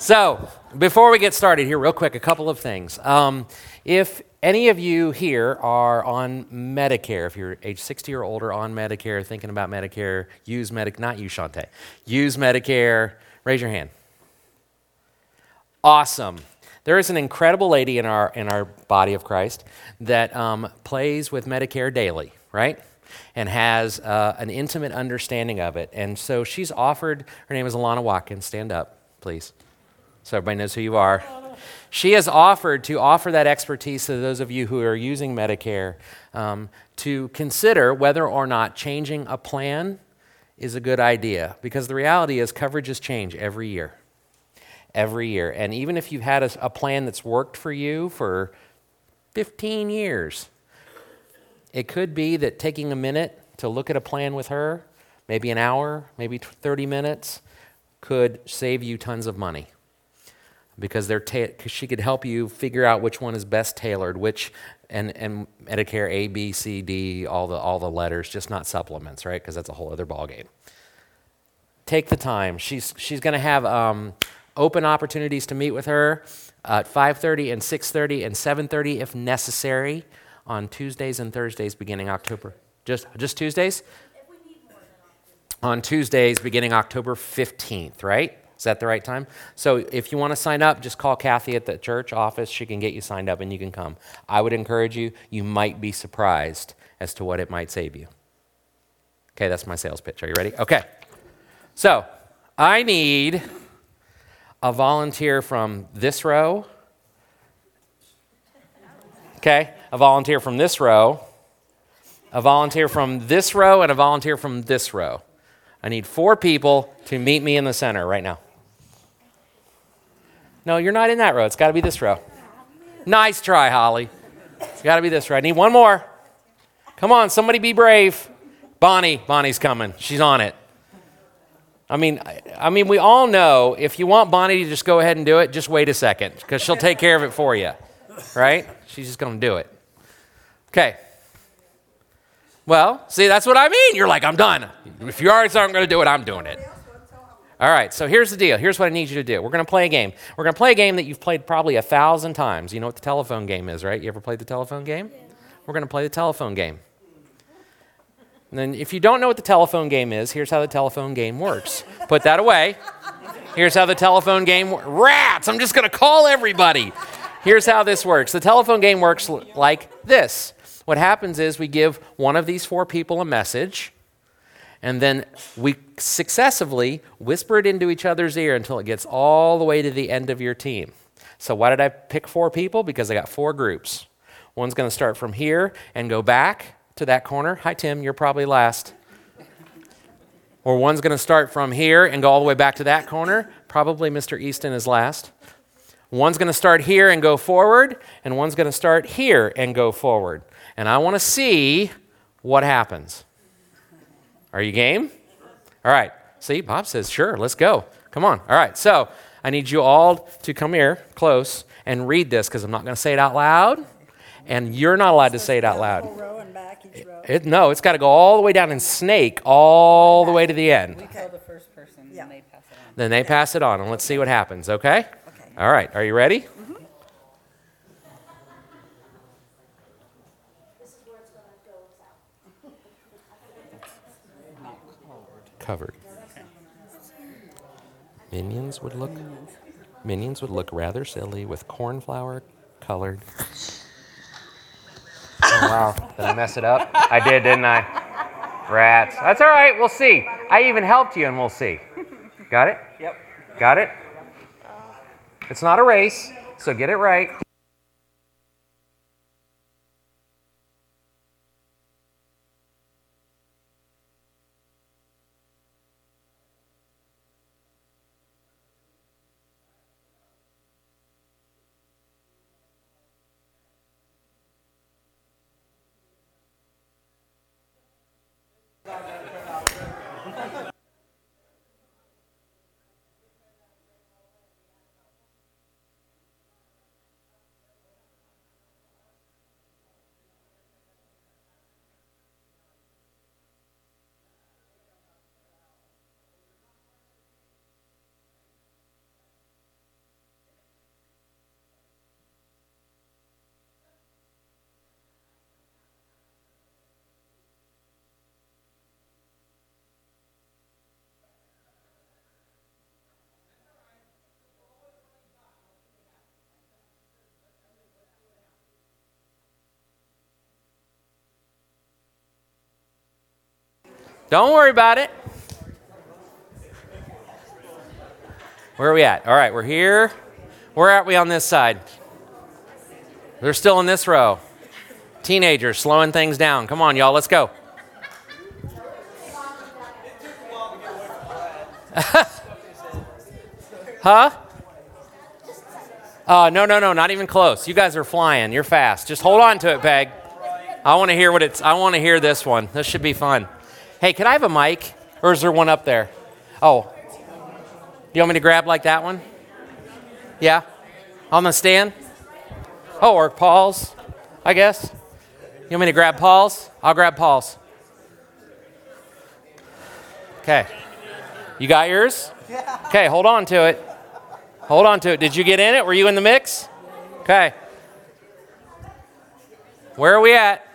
So, before we get started here, real quick, a couple of things. Um, if any of you here are on Medicare, if you're age 60 or older on Medicare, thinking about Medicare, use Medicare, not you, Shante, use Medicare, raise your hand. Awesome. There is an incredible lady in our, in our body of Christ that um, plays with Medicare daily, right? And has uh, an intimate understanding of it. And so she's offered, her name is Alana Watkins. Stand up, please, so everybody knows who you are. She has offered to offer that expertise to those of you who are using Medicare um, to consider whether or not changing a plan is a good idea. Because the reality is, coverages change every year. Every year. And even if you've had a, a plan that's worked for you for 15 years, it could be that taking a minute to look at a plan with her, maybe an hour, maybe 30 minutes, could save you tons of money because they're ta- she could help you figure out which one is best tailored, which and, and Medicare A, B, C, D, all the all the letters, just not supplements, right? Because that's a whole other ballgame. Take the time. She's she's going to have um, open opportunities to meet with her at 5:30 and 6:30 and 7:30 if necessary on Tuesdays and Thursdays beginning October. Just just Tuesdays. On Tuesdays beginning October 15th, right? Is that the right time? So if you want to sign up, just call Kathy at the church office. She can get you signed up and you can come. I would encourage you, you might be surprised as to what it might save you. Okay, that's my sales pitch. Are you ready? Okay. So I need a volunteer from this row. Okay, a volunteer from this row, a volunteer from this row, and a volunteer from this row. I need four people to meet me in the center right now. No, you're not in that row. It's got to be this row. Nice try, Holly. It's got to be this row. I need one more. Come on, somebody be brave. Bonnie, Bonnie's coming. She's on it. I mean, I mean, we all know if you want Bonnie to just go ahead and do it, just wait a second because she'll take care of it for you, right? She's just going to do it. Okay. Well, see, that's what I mean. You're like, I'm done. If you already aren't I'm going to do it, I'm doing it. All right, so here's the deal. Here's what I need you to do. We're going to play a game. We're going to play a game that you've played probably a thousand times. You know what the telephone game is, right? You ever played the telephone game? We're going to play the telephone game. And then, if you don't know what the telephone game is, here's how the telephone game works. Put that away. Here's how the telephone game works. Rats! I'm just going to call everybody. Here's how this works. The telephone game works like this. What happens is we give one of these four people a message and then we successively whisper it into each other's ear until it gets all the way to the end of your team. So, why did I pick four people? Because I got four groups. One's going to start from here and go back to that corner. Hi, Tim, you're probably last. Or one's going to start from here and go all the way back to that corner. Probably Mr. Easton is last. One's going to start here and go forward, and one's going to start here and go forward. And I want to see what happens. Are you game? All right. See, Bob says, sure, let's go. Come on. All right. So I need you all to come here close and read this because I'm not going to say it out loud, and you're not allowed to say it out loud. It, no, it's got to go all the way down and snake all the way to the end. We tell the first person, yeah. and they pass it on. Then they pass it on, and let's see what happens, okay? Okay. All right, are you ready? Covered. Minions would look minions would look rather silly with cornflower colored. Oh wow, did I mess it up? I did, didn't I? Rats. That's all right. We'll see. I even helped you, and we'll see. Got it? Yep. Got it? It's not a race, so get it right. Don't worry about it. Where are we at? All right, we're here. Where are we on this side? They're still in this row. Teenagers slowing things down. Come on, y'all, let's go. huh? Uh, no, no, no, not even close. You guys are flying. You're fast. Just hold on to it, Peg. I want to hear what it's. I want to hear this one. This should be fun. Hey, can I have a mic, or is there one up there? Oh, do you want me to grab like that one? Yeah, on the stand. Oh, or Paul's, I guess. You want me to grab Paul's? I'll grab Paul's. Okay. You got yours? Okay, hold on to it. Hold on to it. Did you get in it? Were you in the mix? Okay. Where are we at?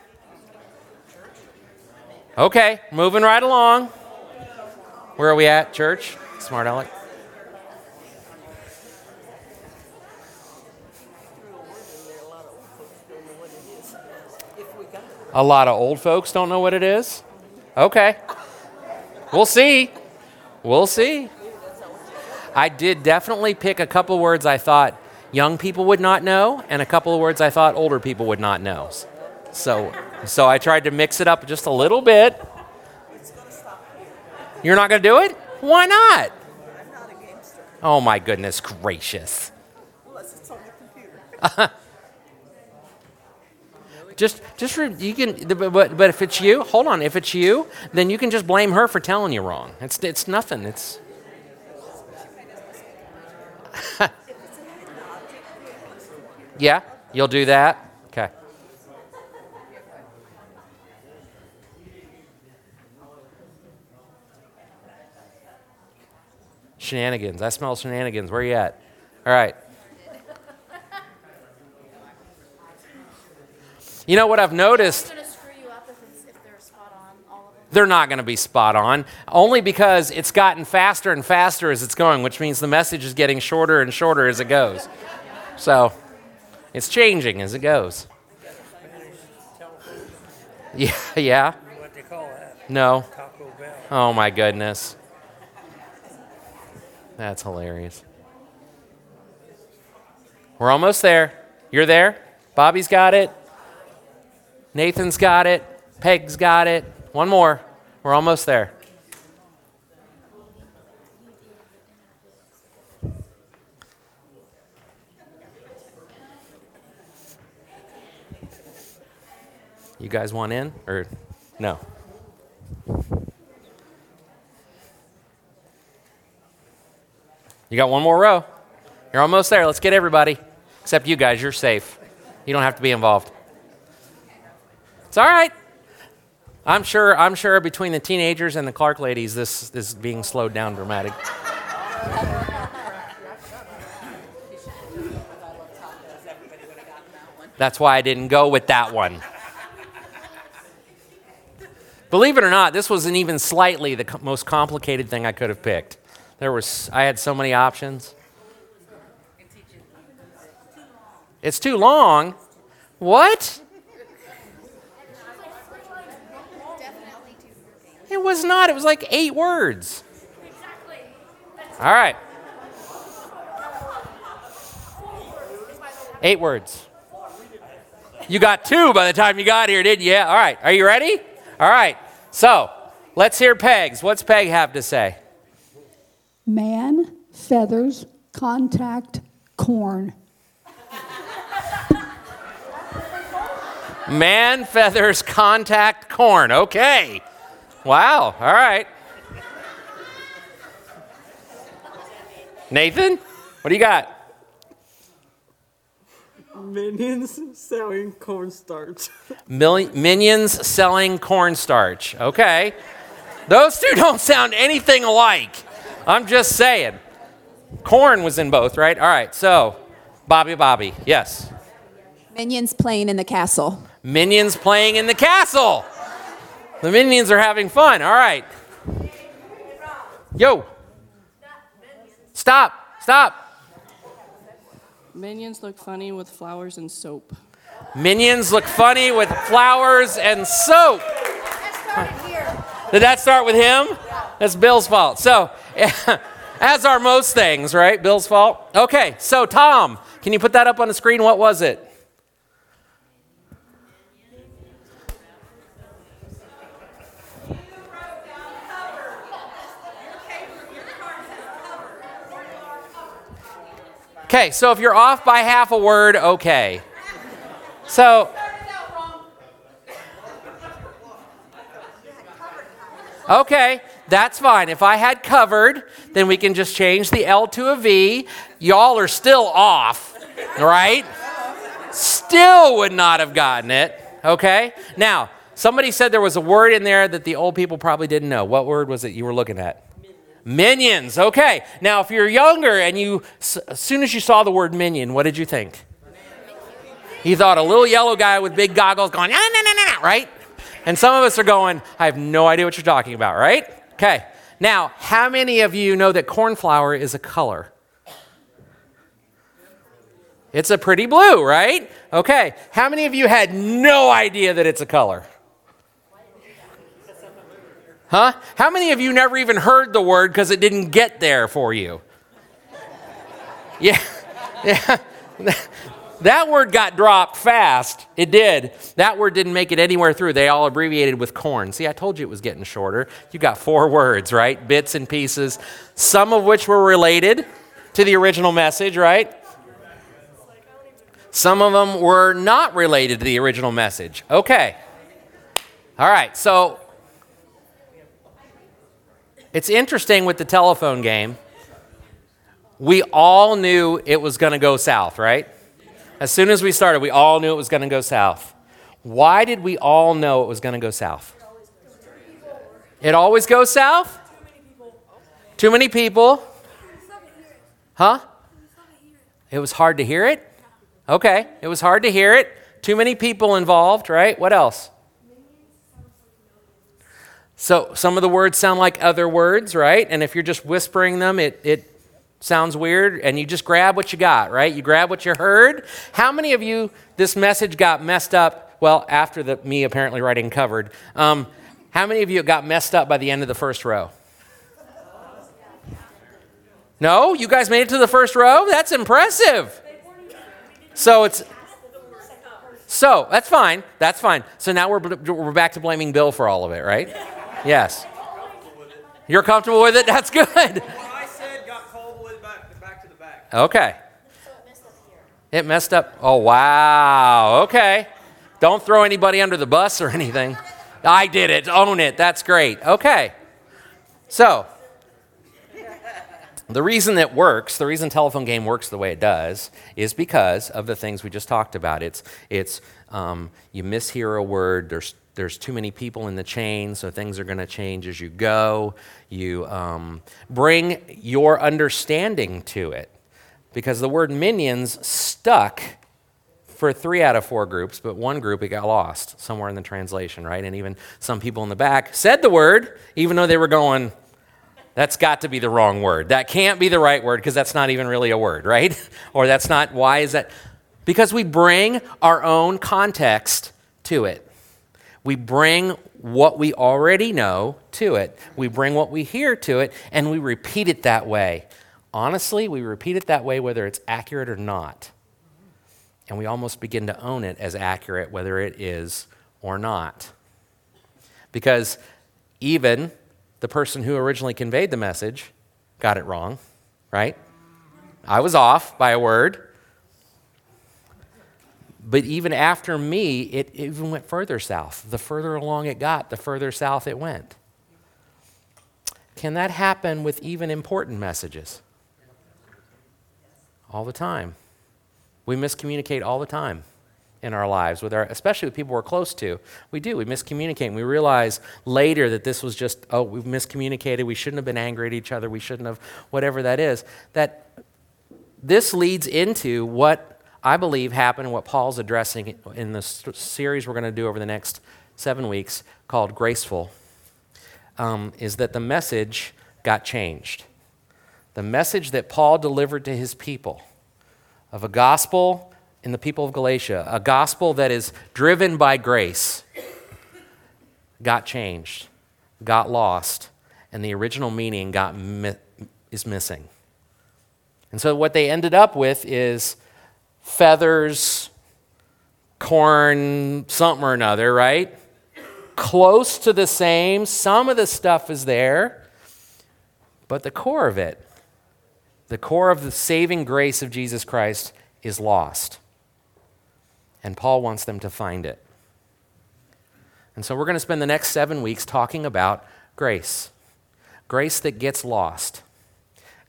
Okay, moving right along. Where are we at, church? Smart Alec. A lot of old folks don't know what it is? Okay. We'll see. We'll see. I did definitely pick a couple words I thought young people would not know and a couple of words I thought older people would not know. So, so I tried to mix it up just a little bit. You're not going to do it? Why not? Oh my goodness gracious. just just you can but, but if it's you hold on if it's you then you can just blame her for telling you wrong it's it's nothing it's yeah you'll do that okay shenanigans i smell shenanigans where you at all right You know what I've noticed? They're not going to be spot on, only because it's gotten faster and faster as it's going, which means the message is getting shorter and shorter as it goes. So it's changing as it goes. Yeah, yeah. No. Oh my goodness. That's hilarious. We're almost there. You're there? Bobby's got it. Nathan's got it. Peg's got it. One more. We're almost there. You guys want in or no? You got one more row. You're almost there. Let's get everybody. Except you guys, you're safe. You don't have to be involved. It's all right. I'm sure, I'm sure between the teenagers and the Clark ladies, this is being slowed down dramatic. That's why I didn't go with that one. Believe it or not, this wasn't even slightly the most complicated thing I could have picked. There was, I had so many options. It's too long. What? It was not. It was like eight words. All right. Eight words. You got two by the time you got here, didn't you? Yeah. All right. Are you ready? All right. So let's hear Pegs. What's Peg have to say? Man, feathers, contact, corn. Man, feathers, contact, corn. Okay. Wow. All right. Nathan, what do you got? Minions selling cornstarch. Mil- minions selling cornstarch. Okay. Those two don't sound anything alike. I'm just saying. Corn was in both, right? All right. So, Bobby Bobby. Yes. Minions playing in the castle. Minions playing in the castle. The minions are having fun. All right. Yo. Stop. Stop. Minions look funny with flowers and soap. Minions look funny with flowers and soap. Did that start with him? That's Bill's fault. So, as are most things, right? Bill's fault. Okay, so Tom, can you put that up on the screen? What was it? Okay, so if you're off by half a word, okay. So, okay, that's fine. If I had covered, then we can just change the L to a V. Y'all are still off, right? Still would not have gotten it, okay? Now, somebody said there was a word in there that the old people probably didn't know. What word was it you were looking at? Minions. Okay. Now, if you're younger and you, as soon as you saw the word minion, what did you think? You thought a little yellow guy with big goggles going, ah, nah, nah, nah, right? And some of us are going, I have no idea what you're talking about, right? Okay. Now, how many of you know that cornflower is a color? It's a pretty blue, right? Okay. How many of you had no idea that it's a color? Huh? How many of you never even heard the word because it didn't get there for you? Yeah. Yeah. That word got dropped fast. It did. That word didn't make it anywhere through. They all abbreviated with corn. See, I told you it was getting shorter. You got four words, right? Bits and pieces, some of which were related to the original message, right? Some of them were not related to the original message. Okay. All right, so it's interesting with the telephone game. We all knew it was going to go south, right? As soon as we started, we all knew it was going to go south. Why did we all know it was going to go south? It always goes south? Too many people. Huh? It was hard to hear it? Okay, it was hard to hear it. Too many people involved, right? What else? So some of the words sound like other words, right? And if you're just whispering them, it, it sounds weird, and you just grab what you got, right? You grab what you heard. How many of you, this message got messed up? Well, after the, me apparently writing covered, um, how many of you got messed up by the end of the first row? No? You guys made it to the first row? That's impressive. So it's. So that's fine. That's fine. So now we're, we're back to blaming Bill for all of it, right? Yes. You're comfortable with it? That's good. I said got called with back, back to the back. Okay. It messed up. Oh, wow. Okay. Don't throw anybody under the bus or anything. I did it. Own it. That's great. Okay. So, the reason it works, the reason telephone game works the way it does, is because of the things we just talked about. It's, it's um, you mishear a word, there's, there's too many people in the chain, so things are going to change as you go. You um, bring your understanding to it. Because the word minions stuck for three out of four groups, but one group it got lost somewhere in the translation, right? And even some people in the back said the word, even though they were going, that's got to be the wrong word. That can't be the right word because that's not even really a word, right? or that's not, why is that? Because we bring our own context to it. We bring what we already know to it. We bring what we hear to it, and we repeat it that way. Honestly, we repeat it that way whether it's accurate or not. And we almost begin to own it as accurate whether it is or not. Because even the person who originally conveyed the message got it wrong, right? I was off by a word. But even after me, it even went further south. The further along it got, the further south it went. Can that happen with even important messages? All the time. We miscommunicate all the time in our lives, with our, especially with people we're close to. We do. We miscommunicate. And we realize later that this was just, oh, we've miscommunicated. We shouldn't have been angry at each other. We shouldn't have, whatever that is. That this leads into what I believe happened, and what Paul's addressing in the series we're going to do over the next seven weeks called Graceful, um, is that the message got changed. The message that Paul delivered to his people of a gospel in the people of Galatia, a gospel that is driven by grace, got changed. got lost and the original meaning got mi- is missing. And so what they ended up with is feathers, corn, something or another, right? Close to the same. Some of the stuff is there, but the core of it, the core of the saving grace of Jesus Christ, is lost. And Paul wants them to find it. And so we're going to spend the next seven weeks talking about grace grace that gets lost.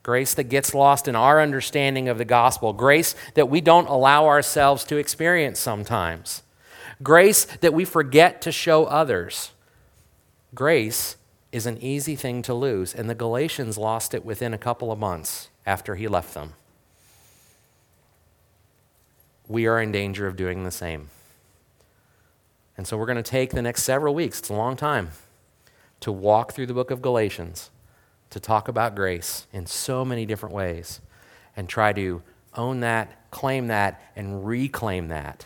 Grace that gets lost in our understanding of the gospel. Grace that we don't allow ourselves to experience sometimes. Grace that we forget to show others. Grace is an easy thing to lose, and the Galatians lost it within a couple of months after he left them. We are in danger of doing the same. And so we're going to take the next several weeks, it's a long time, to walk through the book of Galatians, to talk about grace in so many different ways, and try to own that, claim that, and reclaim that,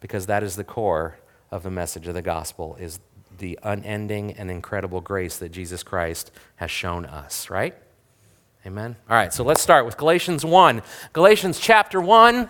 because that is the core of the message of the gospel is the unending and incredible grace that Jesus Christ has shown us, right? Amen. All right, so let's start with Galatians 1. Galatians chapter 1,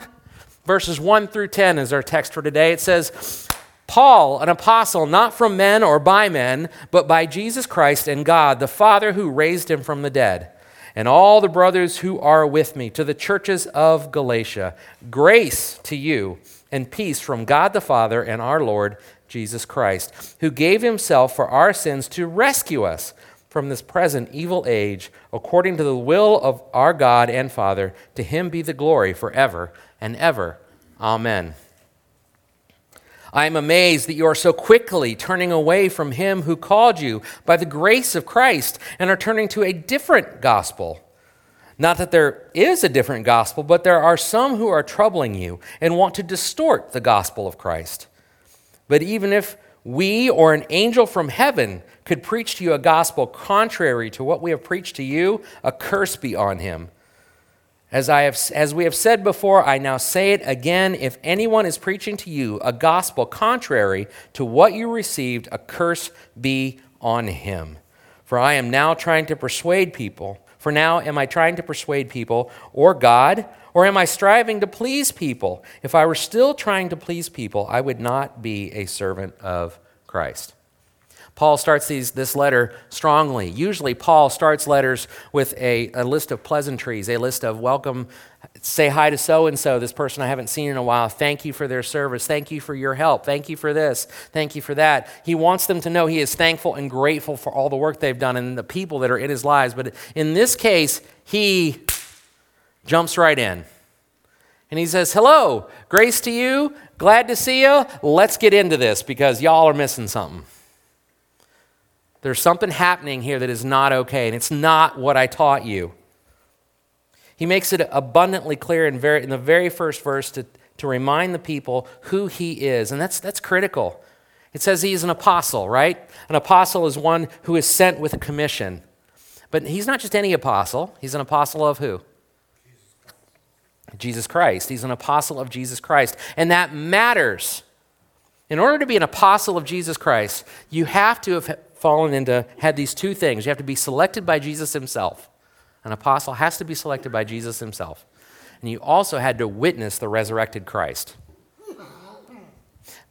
verses 1 through 10 is our text for today. It says, Paul, an apostle, not from men or by men, but by Jesus Christ and God, the Father who raised him from the dead, and all the brothers who are with me, to the churches of Galatia, grace to you and peace from God the Father and our Lord Jesus Christ, who gave himself for our sins to rescue us from this present evil age, according to the will of our God and Father. To him be the glory forever and ever. Amen. I am amazed that you are so quickly turning away from him who called you by the grace of Christ and are turning to a different gospel. Not that there is a different gospel, but there are some who are troubling you and want to distort the gospel of Christ. But even if we or an angel from heaven could preach to you a gospel contrary to what we have preached to you, a curse be on him. As, I have, as we have said before, I now say it again. If anyone is preaching to you a gospel contrary to what you received, a curse be on him. For I am now trying to persuade people. For now, am I trying to persuade people or God? Or am I striving to please people? If I were still trying to please people, I would not be a servant of Christ. Paul starts these, this letter strongly. Usually, Paul starts letters with a, a list of pleasantries, a list of welcome, say hi to so and so, this person I haven't seen in a while. Thank you for their service. Thank you for your help. Thank you for this. Thank you for that. He wants them to know he is thankful and grateful for all the work they've done and the people that are in his lives. But in this case, he jumps right in. And he says, Hello, grace to you. Glad to see you. Let's get into this because y'all are missing something. There's something happening here that is not okay, and it's not what I taught you. He makes it abundantly clear in, very, in the very first verse to, to remind the people who he is, and that's, that's critical. It says he's an apostle, right? An apostle is one who is sent with a commission. But he's not just any apostle, he's an apostle of who? Jesus Christ. He's an apostle of Jesus Christ. And that matters. In order to be an apostle of Jesus Christ, you have to have fallen into, had these two things. You have to be selected by Jesus himself. An apostle has to be selected by Jesus himself. And you also had to witness the resurrected Christ.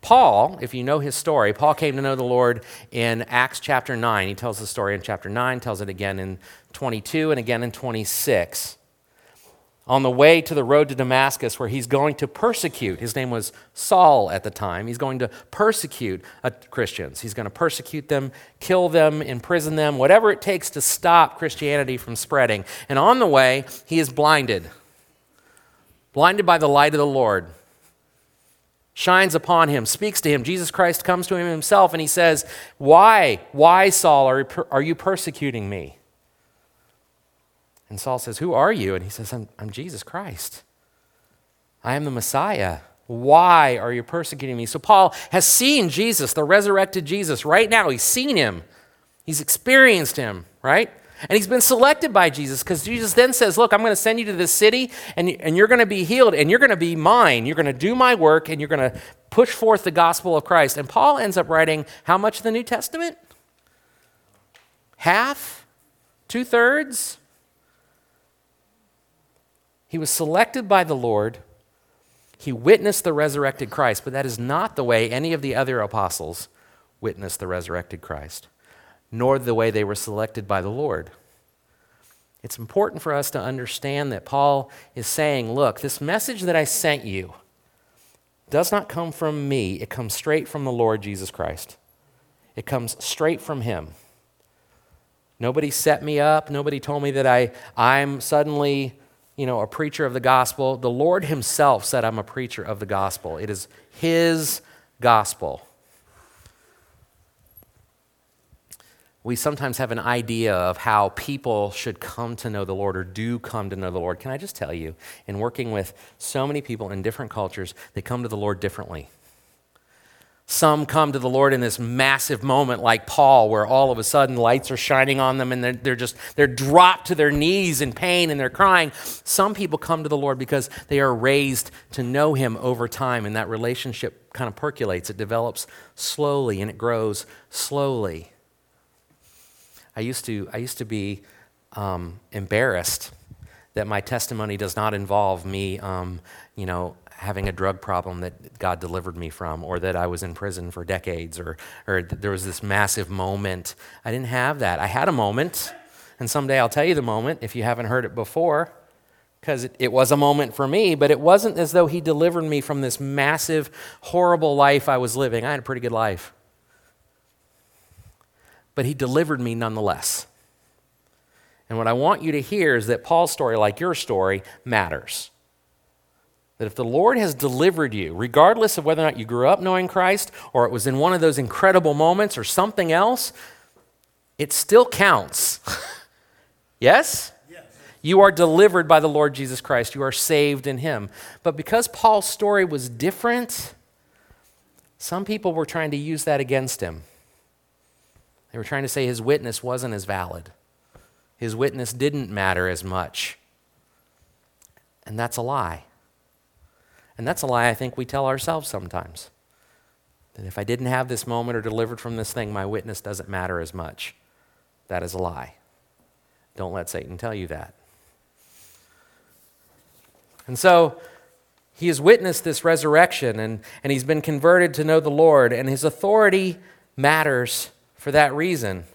Paul, if you know his story, Paul came to know the Lord in Acts chapter 9. He tells the story in chapter 9, tells it again in 22 and again in 26 on the way to the road to Damascus, where he's going to persecute. His name was Saul at the time. He's going to persecute uh, Christians. He's going to persecute them, kill them, imprison them, whatever it takes to stop Christianity from spreading. And on the way, he is blinded. Blinded by the light of the Lord. Shines upon him, speaks to him. Jesus Christ comes to him himself and he says, Why, why, Saul, are, are you persecuting me? And Saul says, Who are you? And he says, I'm, I'm Jesus Christ. I am the Messiah. Why are you persecuting me? So Paul has seen Jesus, the resurrected Jesus, right now. He's seen him, he's experienced him, right? And he's been selected by Jesus because Jesus then says, Look, I'm going to send you to this city and, and you're going to be healed and you're going to be mine. You're going to do my work and you're going to push forth the gospel of Christ. And Paul ends up writing how much of the New Testament? Half? Two thirds? He was selected by the Lord. He witnessed the resurrected Christ, but that is not the way any of the other apostles witnessed the resurrected Christ, nor the way they were selected by the Lord. It's important for us to understand that Paul is saying, look, this message that I sent you does not come from me, it comes straight from the Lord Jesus Christ. It comes straight from Him. Nobody set me up, nobody told me that I, I'm suddenly you know, a preacher of the gospel. The Lord Himself said, I'm a preacher of the gospel. It is His gospel. We sometimes have an idea of how people should come to know the Lord or do come to know the Lord. Can I just tell you, in working with so many people in different cultures, they come to the Lord differently. Some come to the Lord in this massive moment, like Paul, where all of a sudden lights are shining on them and they're, they're just, they're dropped to their knees in pain and they're crying. Some people come to the Lord because they are raised to know Him over time and that relationship kind of percolates. It develops slowly and it grows slowly. I used to, I used to be um, embarrassed that my testimony does not involve me, um, you know, having a drug problem that God delivered me from, or that I was in prison for decades, or, or there was this massive moment. I didn't have that. I had a moment, and someday I'll tell you the moment if you haven't heard it before, because it, it was a moment for me, but it wasn't as though He delivered me from this massive, horrible life I was living. I had a pretty good life. But He delivered me nonetheless. And what I want you to hear is that Paul's story, like your story, matters. That if the Lord has delivered you, regardless of whether or not you grew up knowing Christ or it was in one of those incredible moments or something else, it still counts. yes? yes? You are delivered by the Lord Jesus Christ. You are saved in Him. But because Paul's story was different, some people were trying to use that against him. They were trying to say his witness wasn't as valid, his witness didn't matter as much. And that's a lie. And that's a lie I think we tell ourselves sometimes. That if I didn't have this moment or delivered from this thing, my witness doesn't matter as much. That is a lie. Don't let Satan tell you that. And so he has witnessed this resurrection and, and he's been converted to know the Lord, and his authority matters for that reason.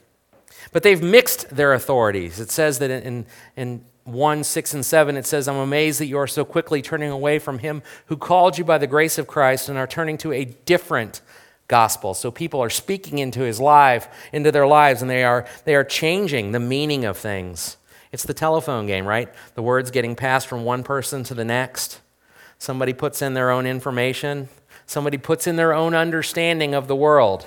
But they've mixed their authorities. It says that in, in 1 6 and 7, it says, I'm amazed that you are so quickly turning away from him who called you by the grace of Christ and are turning to a different gospel. So people are speaking into his life, into their lives, and they are, they are changing the meaning of things. It's the telephone game, right? The words getting passed from one person to the next. Somebody puts in their own information, somebody puts in their own understanding of the world,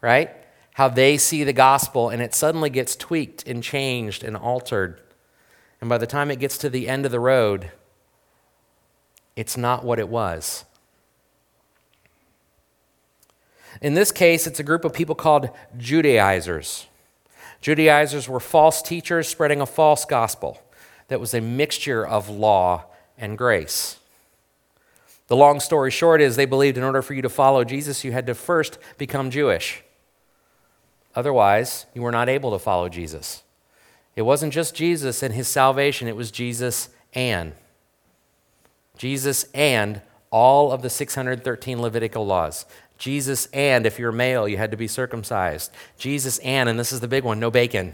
right? How they see the gospel, and it suddenly gets tweaked and changed and altered. And by the time it gets to the end of the road, it's not what it was. In this case, it's a group of people called Judaizers. Judaizers were false teachers spreading a false gospel that was a mixture of law and grace. The long story short is they believed in order for you to follow Jesus, you had to first become Jewish. Otherwise, you were not able to follow Jesus. It wasn't just Jesus and his salvation, it was Jesus and. Jesus and all of the 613 Levitical laws. Jesus and, if you're male, you had to be circumcised. Jesus and, and this is the big one, no bacon.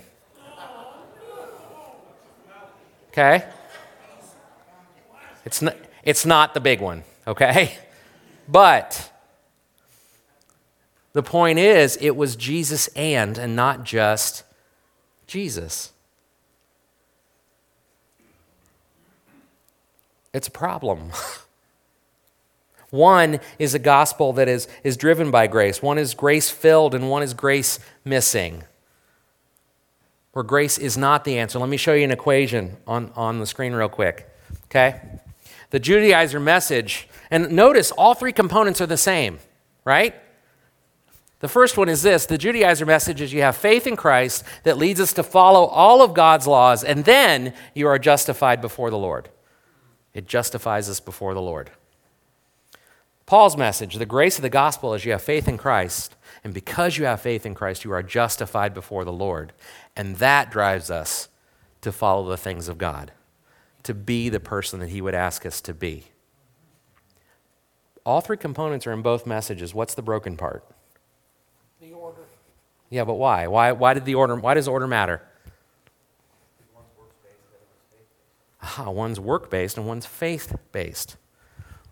Okay? It's not, it's not the big one, okay? But the point is, it was Jesus and, and not just Jesus. It's a problem. one is a gospel that is, is driven by grace, one is grace filled, and one is grace missing. Where grace is not the answer. Let me show you an equation on, on the screen, real quick. Okay? The Judaizer message, and notice all three components are the same, right? The first one is this the Judaizer message is you have faith in Christ that leads us to follow all of God's laws, and then you are justified before the Lord. It justifies us before the Lord. Paul's message, the grace of the gospel, is you have faith in Christ, And because you have faith in Christ, you are justified before the Lord. And that drives us to follow the things of God, to be the person that He would ask us to be. All three components are in both messages. What's the broken part? The order. Yeah, but why? Why, why did the order why does order matter? Ah, one's work based and one's faith based.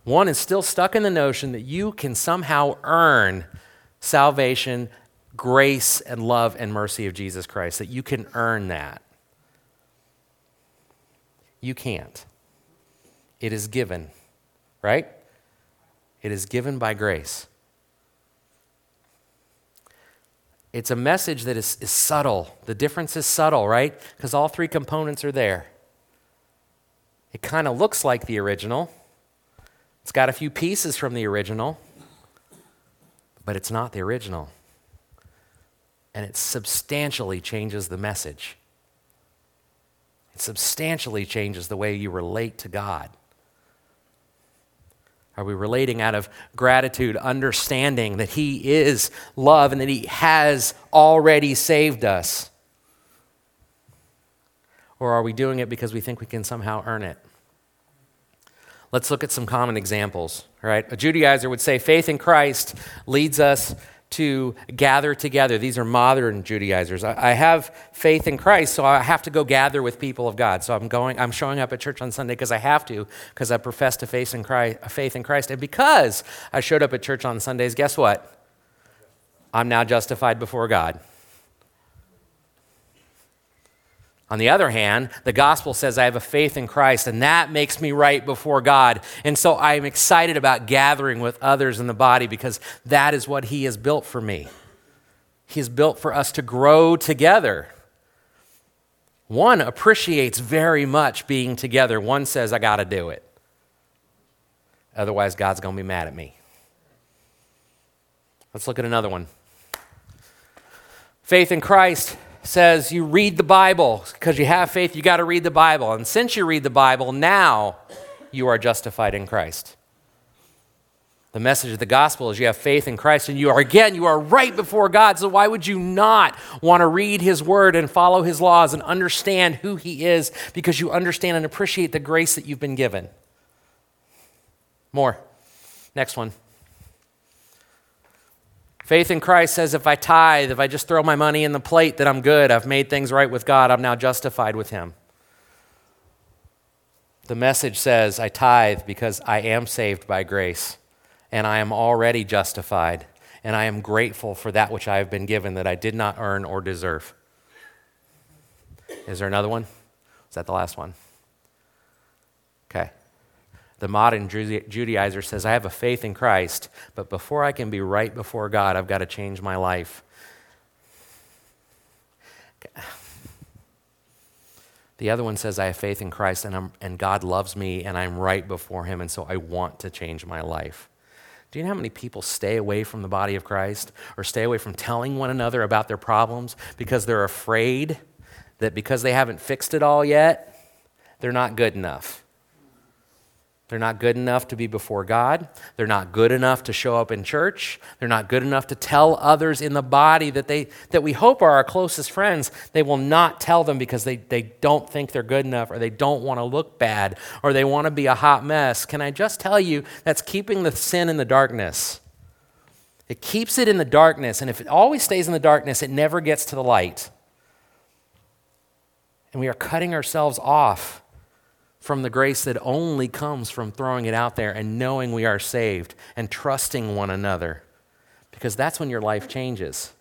One is still stuck in the notion that you can somehow earn salvation, grace, and love and mercy of Jesus Christ, that you can earn that. You can't. It is given, right? It is given by grace. It's a message that is, is subtle. The difference is subtle, right? Because all three components are there. It kind of looks like the original, it's got a few pieces from the original, but it's not the original. And it substantially changes the message. It substantially changes the way you relate to God. Are we relating out of gratitude, understanding that He is love and that He has already saved us? Or are we doing it because we think we can somehow earn it? Let's look at some common examples, right? A Judaizer would say faith in Christ leads us to gather together. These are modern Judaizers. I have faith in Christ, so I have to go gather with people of God. So I'm going, I'm showing up at church on Sunday because I have to, because I profess to faith in Christ, faith in Christ. And because I showed up at church on Sundays, guess what? I'm now justified before God. On the other hand, the gospel says I have a faith in Christ, and that makes me right before God. And so I'm excited about gathering with others in the body because that is what He has built for me. He has built for us to grow together. One appreciates very much being together, one says, I got to do it. Otherwise, God's going to be mad at me. Let's look at another one. Faith in Christ says you read the Bible because you have faith, you got to read the Bible. And since you read the Bible, now you are justified in Christ. The message of the gospel is you have faith in Christ and you are, again, you are right before God. So why would you not want to read his word and follow his laws and understand who he is because you understand and appreciate the grace that you've been given? More. Next one. Faith in Christ says if I tithe, if I just throw my money in the plate, that I'm good. I've made things right with God. I'm now justified with Him. The message says I tithe because I am saved by grace and I am already justified and I am grateful for that which I have been given that I did not earn or deserve. Is there another one? Is that the last one? The modern Judaizer says, I have a faith in Christ, but before I can be right before God, I've got to change my life. The other one says, I have faith in Christ and, I'm, and God loves me and I'm right before Him, and so I want to change my life. Do you know how many people stay away from the body of Christ or stay away from telling one another about their problems because they're afraid that because they haven't fixed it all yet, they're not good enough? They're not good enough to be before God. They're not good enough to show up in church. They're not good enough to tell others in the body that, they, that we hope are our closest friends. They will not tell them because they, they don't think they're good enough or they don't want to look bad or they want to be a hot mess. Can I just tell you that's keeping the sin in the darkness? It keeps it in the darkness, and if it always stays in the darkness, it never gets to the light. And we are cutting ourselves off from the grace that only comes from throwing it out there and knowing we are saved and trusting one another. Because that's when your life changes.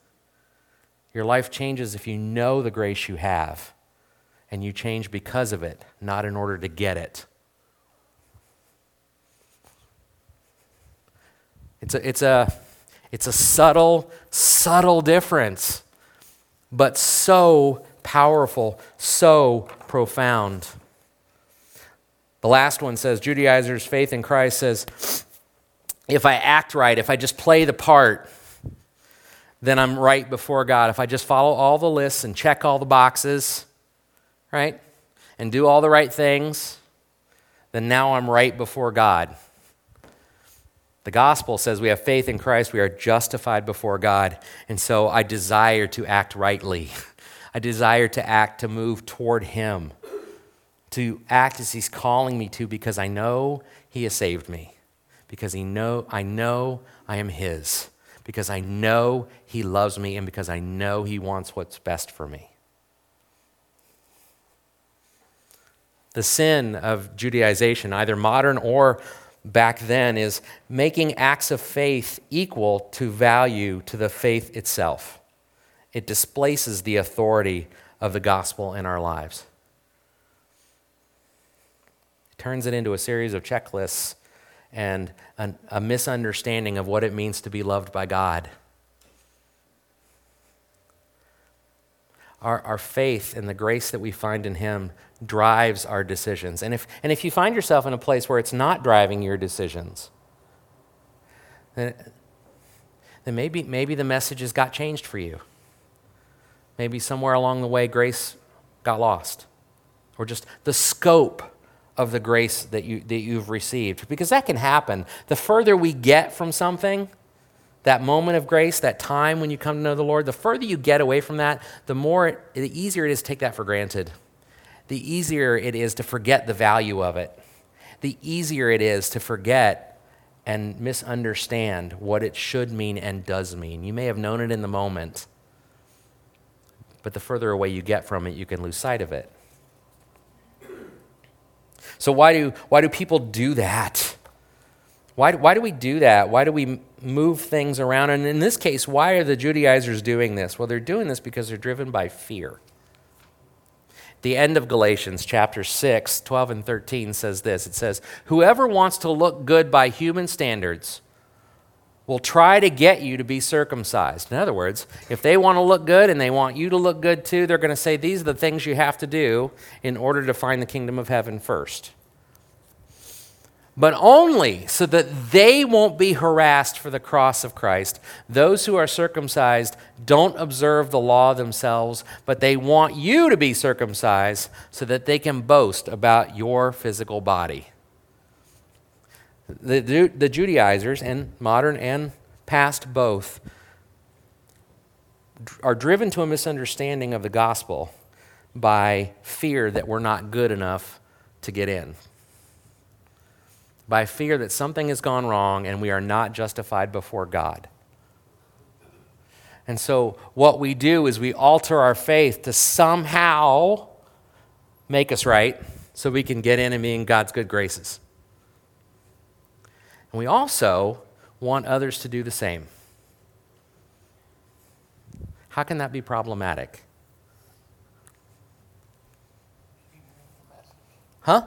Your life changes if you know the grace you have and you change because of it, not in order to get it. It's a, it's a, it's a subtle, subtle difference, but so powerful, so profound. The last one says Judaizers' faith in Christ says, if I act right, if I just play the part, then I'm right before God. If I just follow all the lists and check all the boxes, right, and do all the right things, then now I'm right before God. The gospel says we have faith in Christ, we are justified before God. And so I desire to act rightly. I desire to act to move toward Him, to act as He's calling me to because I know He has saved me, because he know, I know I am His, because I know He loves me, and because I know He wants what's best for me. The sin of Judaization, either modern or back then, is making acts of faith equal to value to the faith itself. It displaces the authority of the gospel in our lives. Turns it into a series of checklists and an, a misunderstanding of what it means to be loved by God. Our, our faith and the grace that we find in Him drives our decisions. And if, and if you find yourself in a place where it's not driving your decisions, then, then maybe, maybe the messages got changed for you. Maybe somewhere along the way, grace got lost, or just the scope of the grace that, you, that you've received. Because that can happen. The further we get from something, that moment of grace, that time when you come to know the Lord, the further you get away from that, the more, the easier it is to take that for granted the easier it is to forget the value of it. The easier it is to forget and misunderstand what it should mean and does mean. You may have known it in the moment, but the further away you get from it, you can lose sight of it. So, why do, why do people do that? Why, why do we do that? Why do we move things around? And in this case, why are the Judaizers doing this? Well, they're doing this because they're driven by fear. The end of Galatians chapter 6, 12 and 13 says this it says, Whoever wants to look good by human standards will try to get you to be circumcised. In other words, if they want to look good and they want you to look good too, they're going to say, These are the things you have to do in order to find the kingdom of heaven first but only so that they won't be harassed for the cross of Christ. Those who are circumcised don't observe the law themselves, but they want you to be circumcised so that they can boast about your physical body. The, the Judaizers, and modern and past both, are driven to a misunderstanding of the gospel by fear that we're not good enough to get in by fear that something has gone wrong and we are not justified before God. And so, what we do is we alter our faith to somehow make us right so we can get in and be in God's good graces. And we also want others to do the same. How can that be problematic? Huh?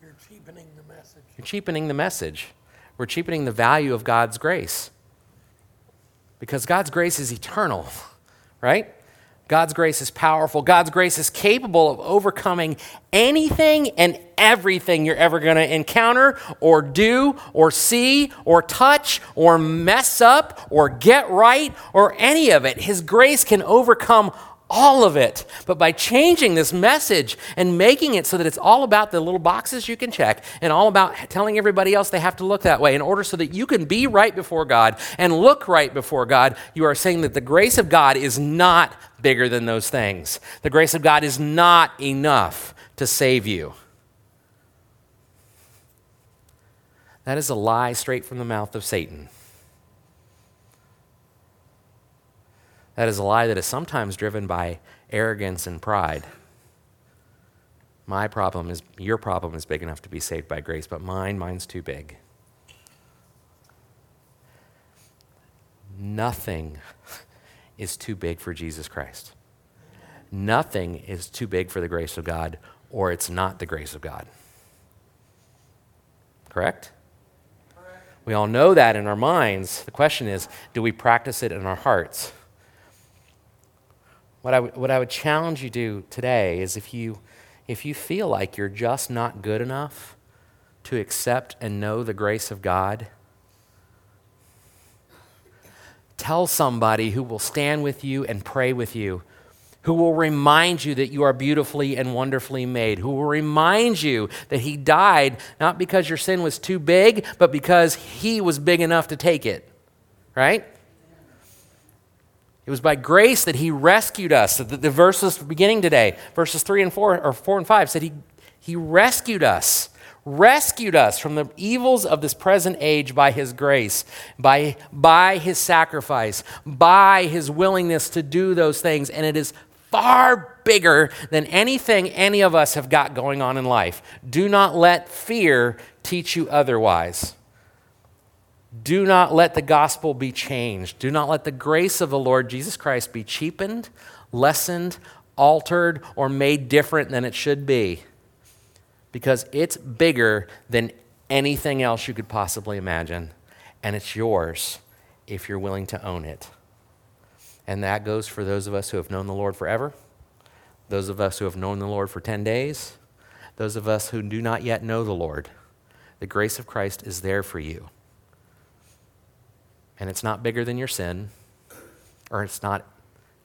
You're cheapening the message. You're cheapening the message. We're cheapening the value of God's grace. Because God's grace is eternal, right? God's grace is powerful. God's grace is capable of overcoming anything and everything you're ever going to encounter or do or see or touch or mess up or get right or any of it. His grace can overcome all of it. But by changing this message and making it so that it's all about the little boxes you can check and all about telling everybody else they have to look that way in order so that you can be right before God and look right before God, you are saying that the grace of God is not bigger than those things. The grace of God is not enough to save you. That is a lie straight from the mouth of Satan. That is a lie that is sometimes driven by arrogance and pride. My problem is, your problem is big enough to be saved by grace, but mine, mine's too big. Nothing is too big for Jesus Christ. Nothing is too big for the grace of God, or it's not the grace of God. Correct? Correct? We all know that in our minds. The question is do we practice it in our hearts? What I, w- what I would challenge you to do today is if you, if you feel like you're just not good enough to accept and know the grace of God, tell somebody who will stand with you and pray with you who will remind you that you are beautifully and wonderfully made, who will remind you that He died not because your sin was too big, but because He was big enough to take it, right? It was by grace that He rescued us. The, the verses beginning today, verses 3 and 4, or 4 and 5, said He, he rescued us rescued us from the evils of this present age by his grace, by, by his sacrifice, by his willingness to do those things. And it is far bigger than anything any of us have got going on in life. Do not let fear teach you otherwise. Do not let the gospel be changed. Do not let the grace of the Lord Jesus Christ be cheapened, lessened, altered, or made different than it should be. Because it's bigger than anything else you could possibly imagine. And it's yours if you're willing to own it. And that goes for those of us who have known the Lord forever, those of us who have known the Lord for 10 days, those of us who do not yet know the Lord. The grace of Christ is there for you. And it's not bigger than your sin, or it's not,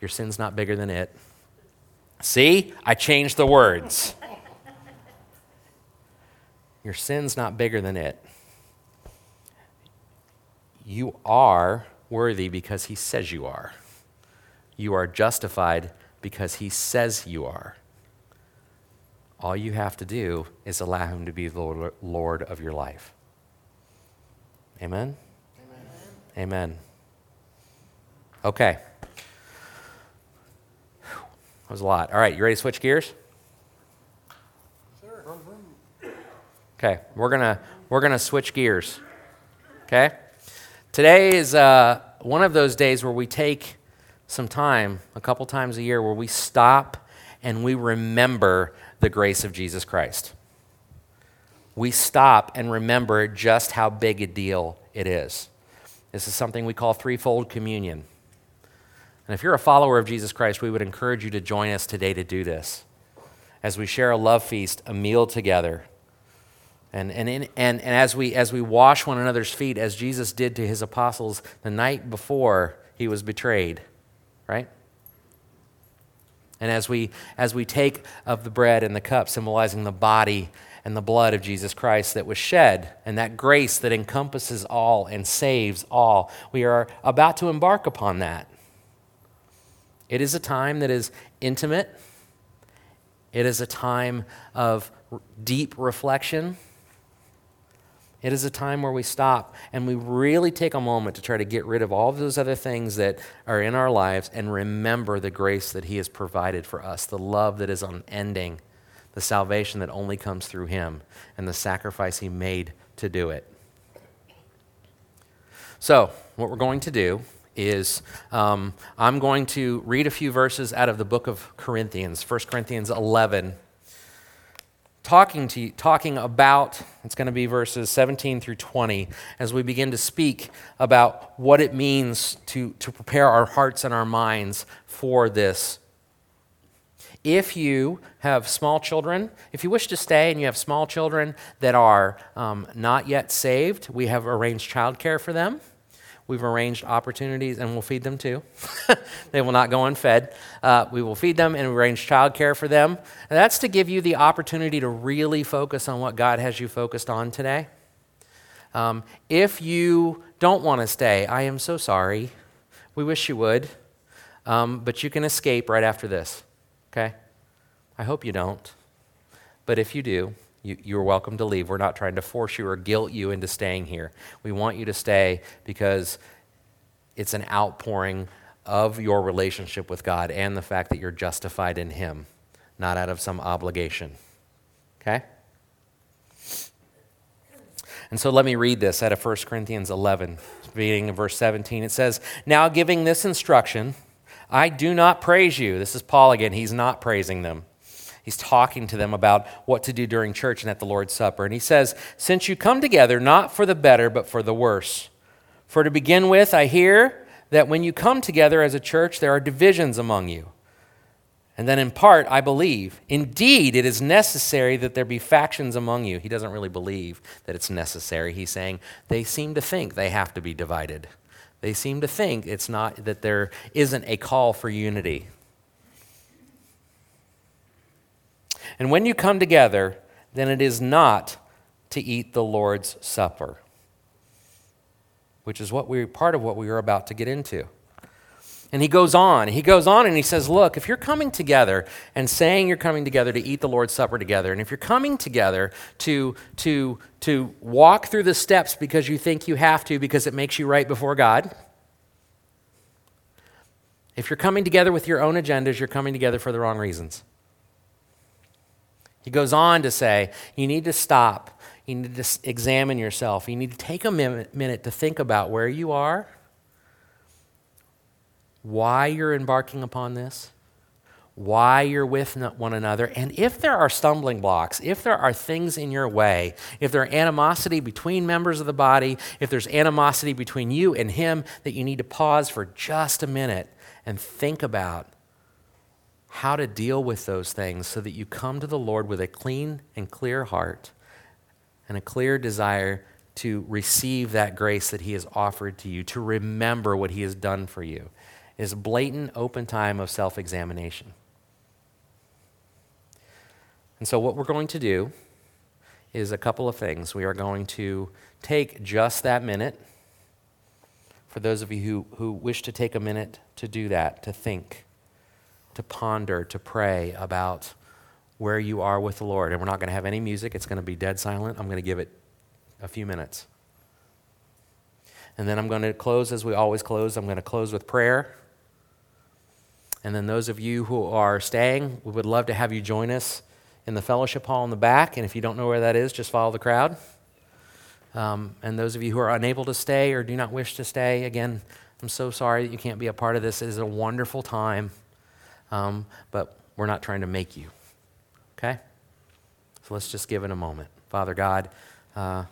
your sin's not bigger than it. See, I changed the words. Your sin's not bigger than it. You are worthy because he says you are. You are justified because he says you are. All you have to do is allow him to be the Lord of your life. Amen? Amen. Okay. That was a lot. All right, you ready to switch gears? Okay, we're gonna we're gonna switch gears. Okay, today is uh, one of those days where we take some time, a couple times a year, where we stop and we remember the grace of Jesus Christ. We stop and remember just how big a deal it is. This is something we call threefold communion. And if you're a follower of Jesus Christ, we would encourage you to join us today to do this as we share a love feast, a meal together. And, and, in, and, and as, we, as we wash one another's feet, as Jesus did to his apostles the night before he was betrayed right? And as we, as we take of the bread and the cup, symbolizing the body and the blood of Jesus Christ that was shed, and that grace that encompasses all and saves all, we are about to embark upon that. It is a time that is intimate, it is a time of deep reflection. It is a time where we stop and we really take a moment to try to get rid of all of those other things that are in our lives and remember the grace that He has provided for us, the love that is unending, the salvation that only comes through Him, and the sacrifice He made to do it. So, what we're going to do is um, I'm going to read a few verses out of the book of Corinthians, 1 Corinthians 11 talking to you, talking about it's going to be verses 17 through 20 as we begin to speak about what it means to, to prepare our hearts and our minds for this if you have small children, if you wish to stay and you have small children that are um, not yet saved, we have arranged childcare for them. We've arranged opportunities, and we'll feed them too. they will not go unfed. Uh, we will feed them and arrange childcare for them. And that's to give you the opportunity to really focus on what God has you focused on today. Um, if you don't want to stay, I am so sorry. We wish you would. Um, but you can escape right after this, okay? I hope you don't. But if you do, you, you're welcome to leave. We're not trying to force you or guilt you into staying here. We want you to stay because it's an outpouring of your relationship with God and the fact that you're justified in Him, not out of some obligation. Okay? And so let me read this out of 1 Corinthians 11, beginning in verse 17. It says, Now giving this instruction, I do not praise you. This is Paul again. He's not praising them. He's talking to them about what to do during church and at the Lord's Supper. And he says, Since you come together not for the better, but for the worse. For to begin with, I hear that when you come together as a church, there are divisions among you. And then in part, I believe, indeed, it is necessary that there be factions among you. He doesn't really believe that it's necessary. He's saying they seem to think they have to be divided. They seem to think it's not that there isn't a call for unity. And when you come together, then it is not to eat the Lord's Supper, which is what we part of what we are about to get into. And he goes on. He goes on and he says, Look, if you're coming together and saying you're coming together to eat the Lord's Supper together, and if you're coming together to, to, to walk through the steps because you think you have to because it makes you right before God, if you're coming together with your own agendas, you're coming together for the wrong reasons. He goes on to say, You need to stop. You need to examine yourself. You need to take a minute to think about where you are why you're embarking upon this, why you're with one another, and if there are stumbling blocks, if there are things in your way, if there's animosity between members of the body, if there's animosity between you and him, that you need to pause for just a minute and think about how to deal with those things so that you come to the Lord with a clean and clear heart and a clear desire to receive that grace that He has offered to you, to remember what He has done for you is blatant, open time of self examination. And so, what we're going to do is a couple of things. We are going to take just that minute. For those of you who, who wish to take a minute to do that, to think, to ponder, to pray about where you are with the Lord. And we're not going to have any music, it's going to be dead silent. I'm going to give it a few minutes. And then I'm going to close as we always close. I'm going to close with prayer. And then those of you who are staying, we would love to have you join us in the fellowship hall in the back. And if you don't know where that is, just follow the crowd. Um, and those of you who are unable to stay or do not wish to stay, again, I'm so sorry that you can't be a part of this. It is a wonderful time, um, but we're not trying to make you. Okay? So let's just give it a moment. Father God, uh,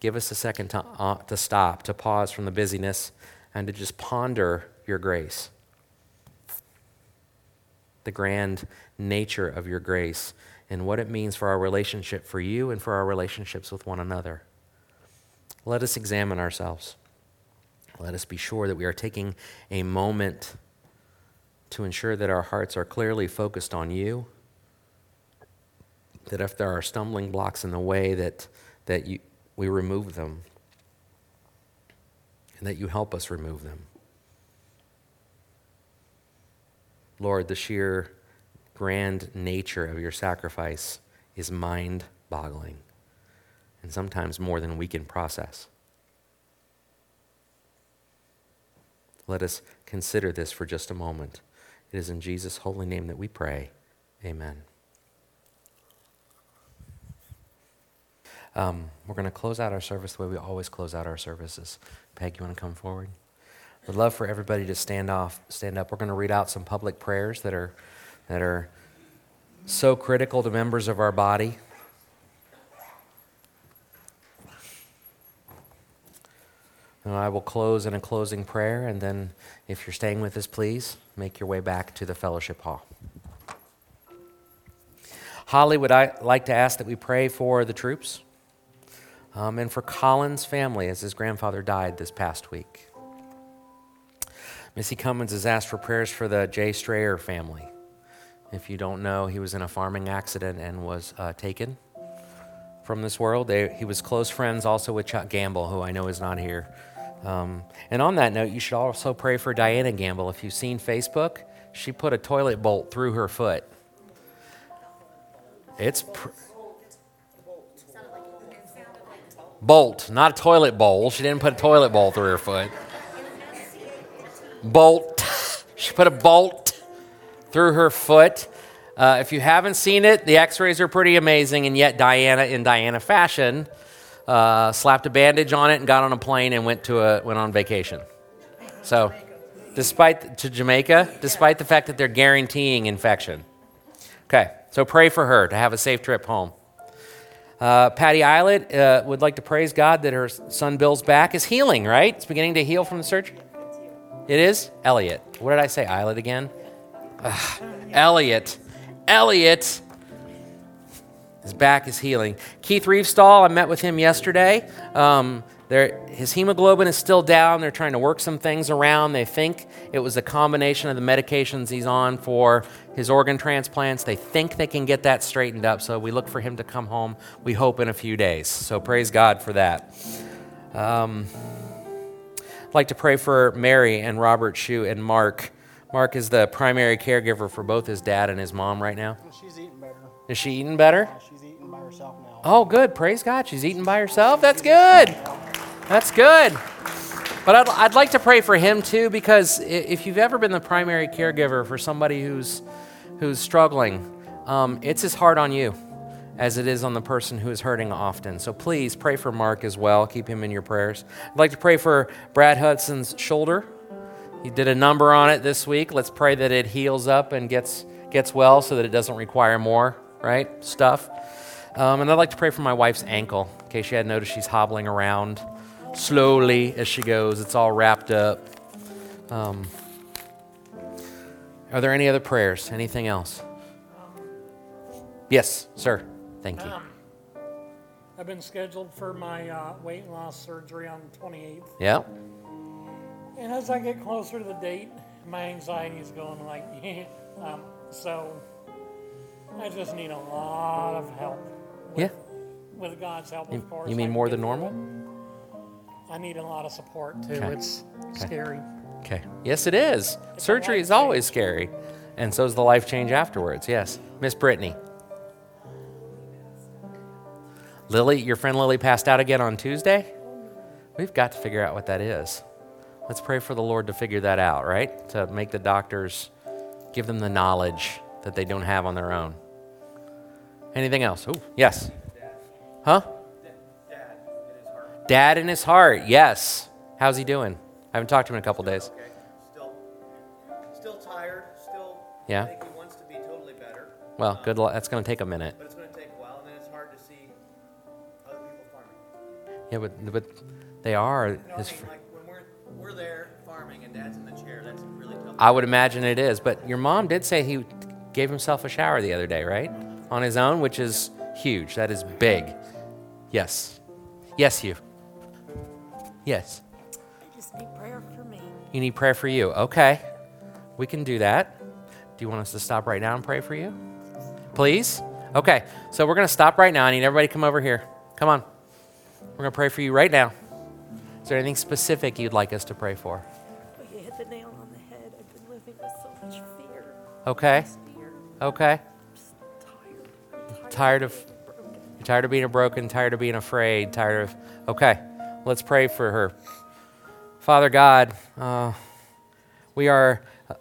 give us a second to, uh, to stop, to pause from the busyness, and to just ponder your grace the grand nature of your grace and what it means for our relationship for you and for our relationships with one another. Let us examine ourselves. Let us be sure that we are taking a moment to ensure that our hearts are clearly focused on you. That if there are stumbling blocks in the way, that, that you, we remove them. And that you help us remove them. Lord, the sheer grand nature of your sacrifice is mind boggling, and sometimes more than we can process. Let us consider this for just a moment. It is in Jesus' holy name that we pray. Amen. Um, we're going to close out our service the way we always close out our services. Peg, you want to come forward? I'd love for everybody to stand off, stand up. We're going to read out some public prayers that are that are so critical to members of our body. And I will close in a closing prayer, and then, if you're staying with us, please make your way back to the fellowship hall. Holly, would I like to ask that we pray for the troops um, and for Colin's family as his grandfather died this past week? Missy Cummins has asked for prayers for the Jay Strayer family. If you don't know, he was in a farming accident and was uh, taken from this world. They, he was close friends also with Chuck Gamble, who I know is not here. Um, and on that note, you should also pray for Diana Gamble. If you've seen Facebook, she put a toilet bolt through her foot. It's pr- bolt, not a toilet bowl. She didn't put a toilet bowl through her foot bolt. She put a bolt through her foot. Uh, if you haven't seen it, the x rays are pretty amazing, and yet Diana, in Diana fashion, uh, slapped a bandage on it and got on a plane and went, to a, went on vacation. So, despite to Jamaica, despite the fact that they're guaranteeing infection. Okay, so pray for her to have a safe trip home. Uh, Patty Eilert uh, would like to praise God that her son Bill's back is healing, right? It's beginning to heal from the surgery. It is? Elliot. What did I say? Islet again? Ugh. Elliot. Elliot. His back is healing. Keith Reevestall, I met with him yesterday. Um, his hemoglobin is still down. They're trying to work some things around. They think it was a combination of the medications he's on for his organ transplants. They think they can get that straightened up, so we look for him to come home, we hope, in a few days. So praise God for that. Um, I'd like to pray for Mary and Robert Shue and Mark. Mark is the primary caregiver for both his dad and his mom right now. She's eating better. Is she eating better? Oh, good. Praise God. She's eating by herself. That's good. That's good. But I'd, I'd like to pray for him too, because if you've ever been the primary caregiver for somebody who's, who's struggling, um, it's as hard on you as it is on the person who is hurting often. So please pray for Mark as well. Keep him in your prayers. I'd like to pray for Brad Hudson's shoulder. He did a number on it this week. Let's pray that it heals up and gets, gets well so that it doesn't require more, right? Stuff. Um, and I'd like to pray for my wife's ankle. In case you hadn't noticed, she's hobbling around slowly as she goes. It's all wrapped up. Um, are there any other prayers? Anything else? Yes, sir. Thank you. Um, I've been scheduled for my uh, weight loss surgery on the 28th. Yeah. And as I get closer to the date, my anxiety is going like, um, so I just need a lot of help. Yeah. With God's help, You, of course. you mean more than normal? I need a lot of support too. Okay. It's Okay. scary. Okay. Yes, it is. It's Surgery is always scary. And so is the life change afterwards. Yes. Miss Brittany. Lily, your friend Lily passed out again on Tuesday? We've got to figure out what that is. Let's pray for the Lord to figure that out, right? To make the doctors give them the knowledge that they don't have on their own. Anything else? Oh, yes. Huh? Dad in his heart. Dad in his heart, yes. How's he doing? I haven't talked to him in a couple days. Okay, still, still tired, still Yeah. think he wants to be totally better, Well, good luck. That's going to take a minute. but it's going to take a while, and then it's hard to see other people farming. Yeah, but, but they are. You know, His, I mean, like when we're we're there farming and Dad's in the chair, that's really tough. I would imagine it is. But your mom did say he gave himself a shower the other day, right? On his own, which is huge. That is big. Yes. Yes, you. Yes. I just need prayer for me. You need prayer for you. Okay. We can do that. Do you want us to stop right now and pray for you? Please? Okay. So we're going to stop right now. I need everybody to come over here. Come on. We're going to pray for you right now. Is there anything specific you'd like us to pray for? But you hit the nail on the head. I've been living with so much fear. Okay. Fear. Okay. Tired. Of-. You're tired of being broken, tired of being afraid, tired of. Okay, let's pray for her. Father God, uh, we are uh,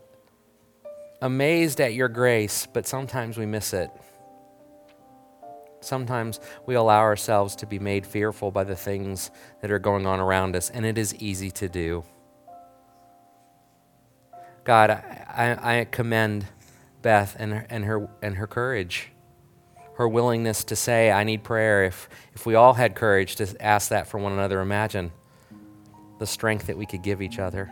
amazed at your grace, but sometimes we miss it. Sometimes we allow ourselves to be made fearful by the things that are going on around us, and it is easy to do. God, I, I, I commend Beth and her, and her, and her courage her willingness to say, I need prayer. If, if we all had courage to ask that for one another, imagine the strength that we could give each other.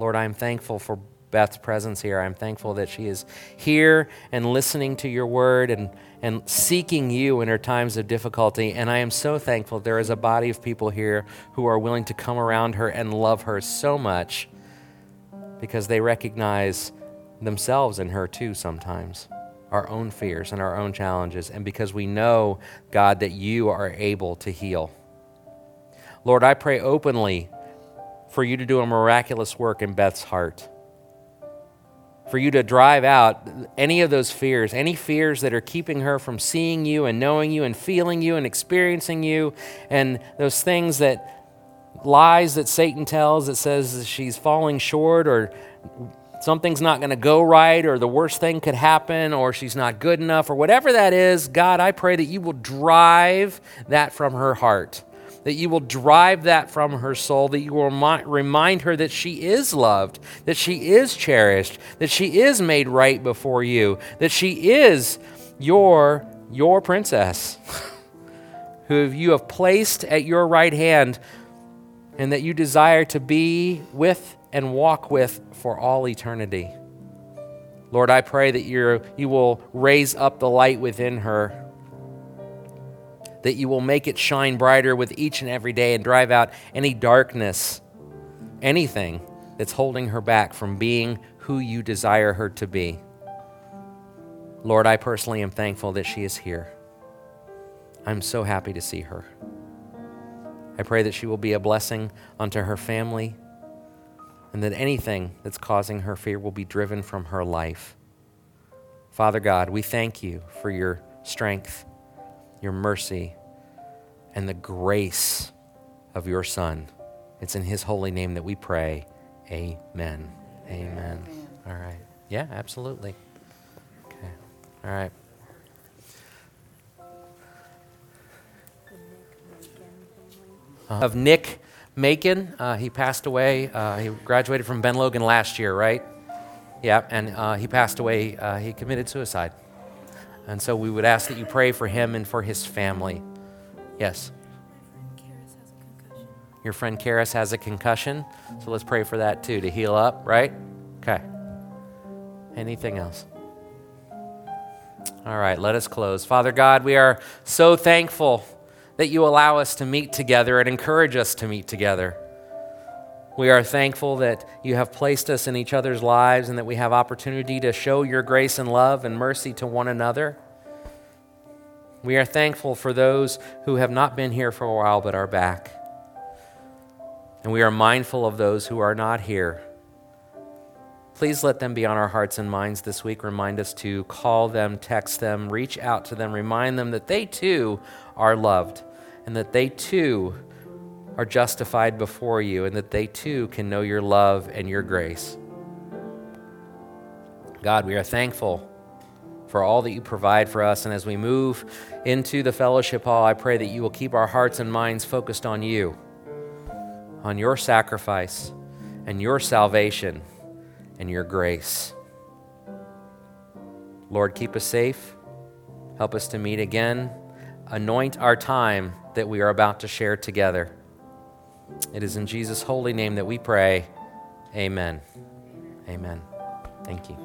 Lord, I am thankful for Beth's presence here. I'm thankful that she is here and listening to your word and, and seeking you in her times of difficulty. And I am so thankful there is a body of people here who are willing to come around her and love her so much because they recognize themselves in her too sometimes our own fears and our own challenges, and because we know, God, that you are able to heal. Lord, I pray openly for you to do a miraculous work in Beth's heart. For you to drive out any of those fears, any fears that are keeping her from seeing you and knowing you and feeling you and experiencing you, and those things that lies that Satan tells that says she's falling short or something's not going to go right or the worst thing could happen or she's not good enough or whatever that is, God, I pray that you will drive that from her heart. That you will drive that from her soul, that you will remind her that she is loved, that she is cherished, that she is made right before you, that she is your, your princess, who you have placed at your right hand, and that you desire to be with and walk with for all eternity. Lord, I pray that you you will raise up the light within her, that you will make it shine brighter with each and every day and drive out any darkness, anything that's holding her back from being who you desire her to be. Lord, I personally am thankful that she is here. I'm so happy to see her. I pray that she will be a blessing unto her family and that anything that's causing her fear will be driven from her life. Father God, we thank you for your strength, your mercy, and the grace of your Son. It's in his holy name that we pray. Amen. Amen. All right. Yeah, absolutely. Okay. All right. Of Nick Macon. Uh, he passed away. Uh, he graduated from Ben Logan last year, right? Yeah, and uh, he passed away. Uh, he committed suicide. And so we would ask that you pray for him and for his family. Yes. Your friend Karis has a concussion, so let's pray for that too to heal up, right? Okay. Anything else? All right, let us close. Father God, we are so thankful that you allow us to meet together and encourage us to meet together. We are thankful that you have placed us in each other's lives and that we have opportunity to show your grace and love and mercy to one another. We are thankful for those who have not been here for a while but are back. And we are mindful of those who are not here. Please let them be on our hearts and minds this week. Remind us to call them, text them, reach out to them, remind them that they too are loved and that they too are justified before you and that they too can know your love and your grace. God, we are thankful for all that you provide for us. And as we move into the fellowship hall, I pray that you will keep our hearts and minds focused on you, on your sacrifice and your salvation and your grace. Lord, keep us safe. Help us to meet again. Anoint our time that we are about to share together. It is in Jesus' holy name that we pray. Amen. Amen. Thank you.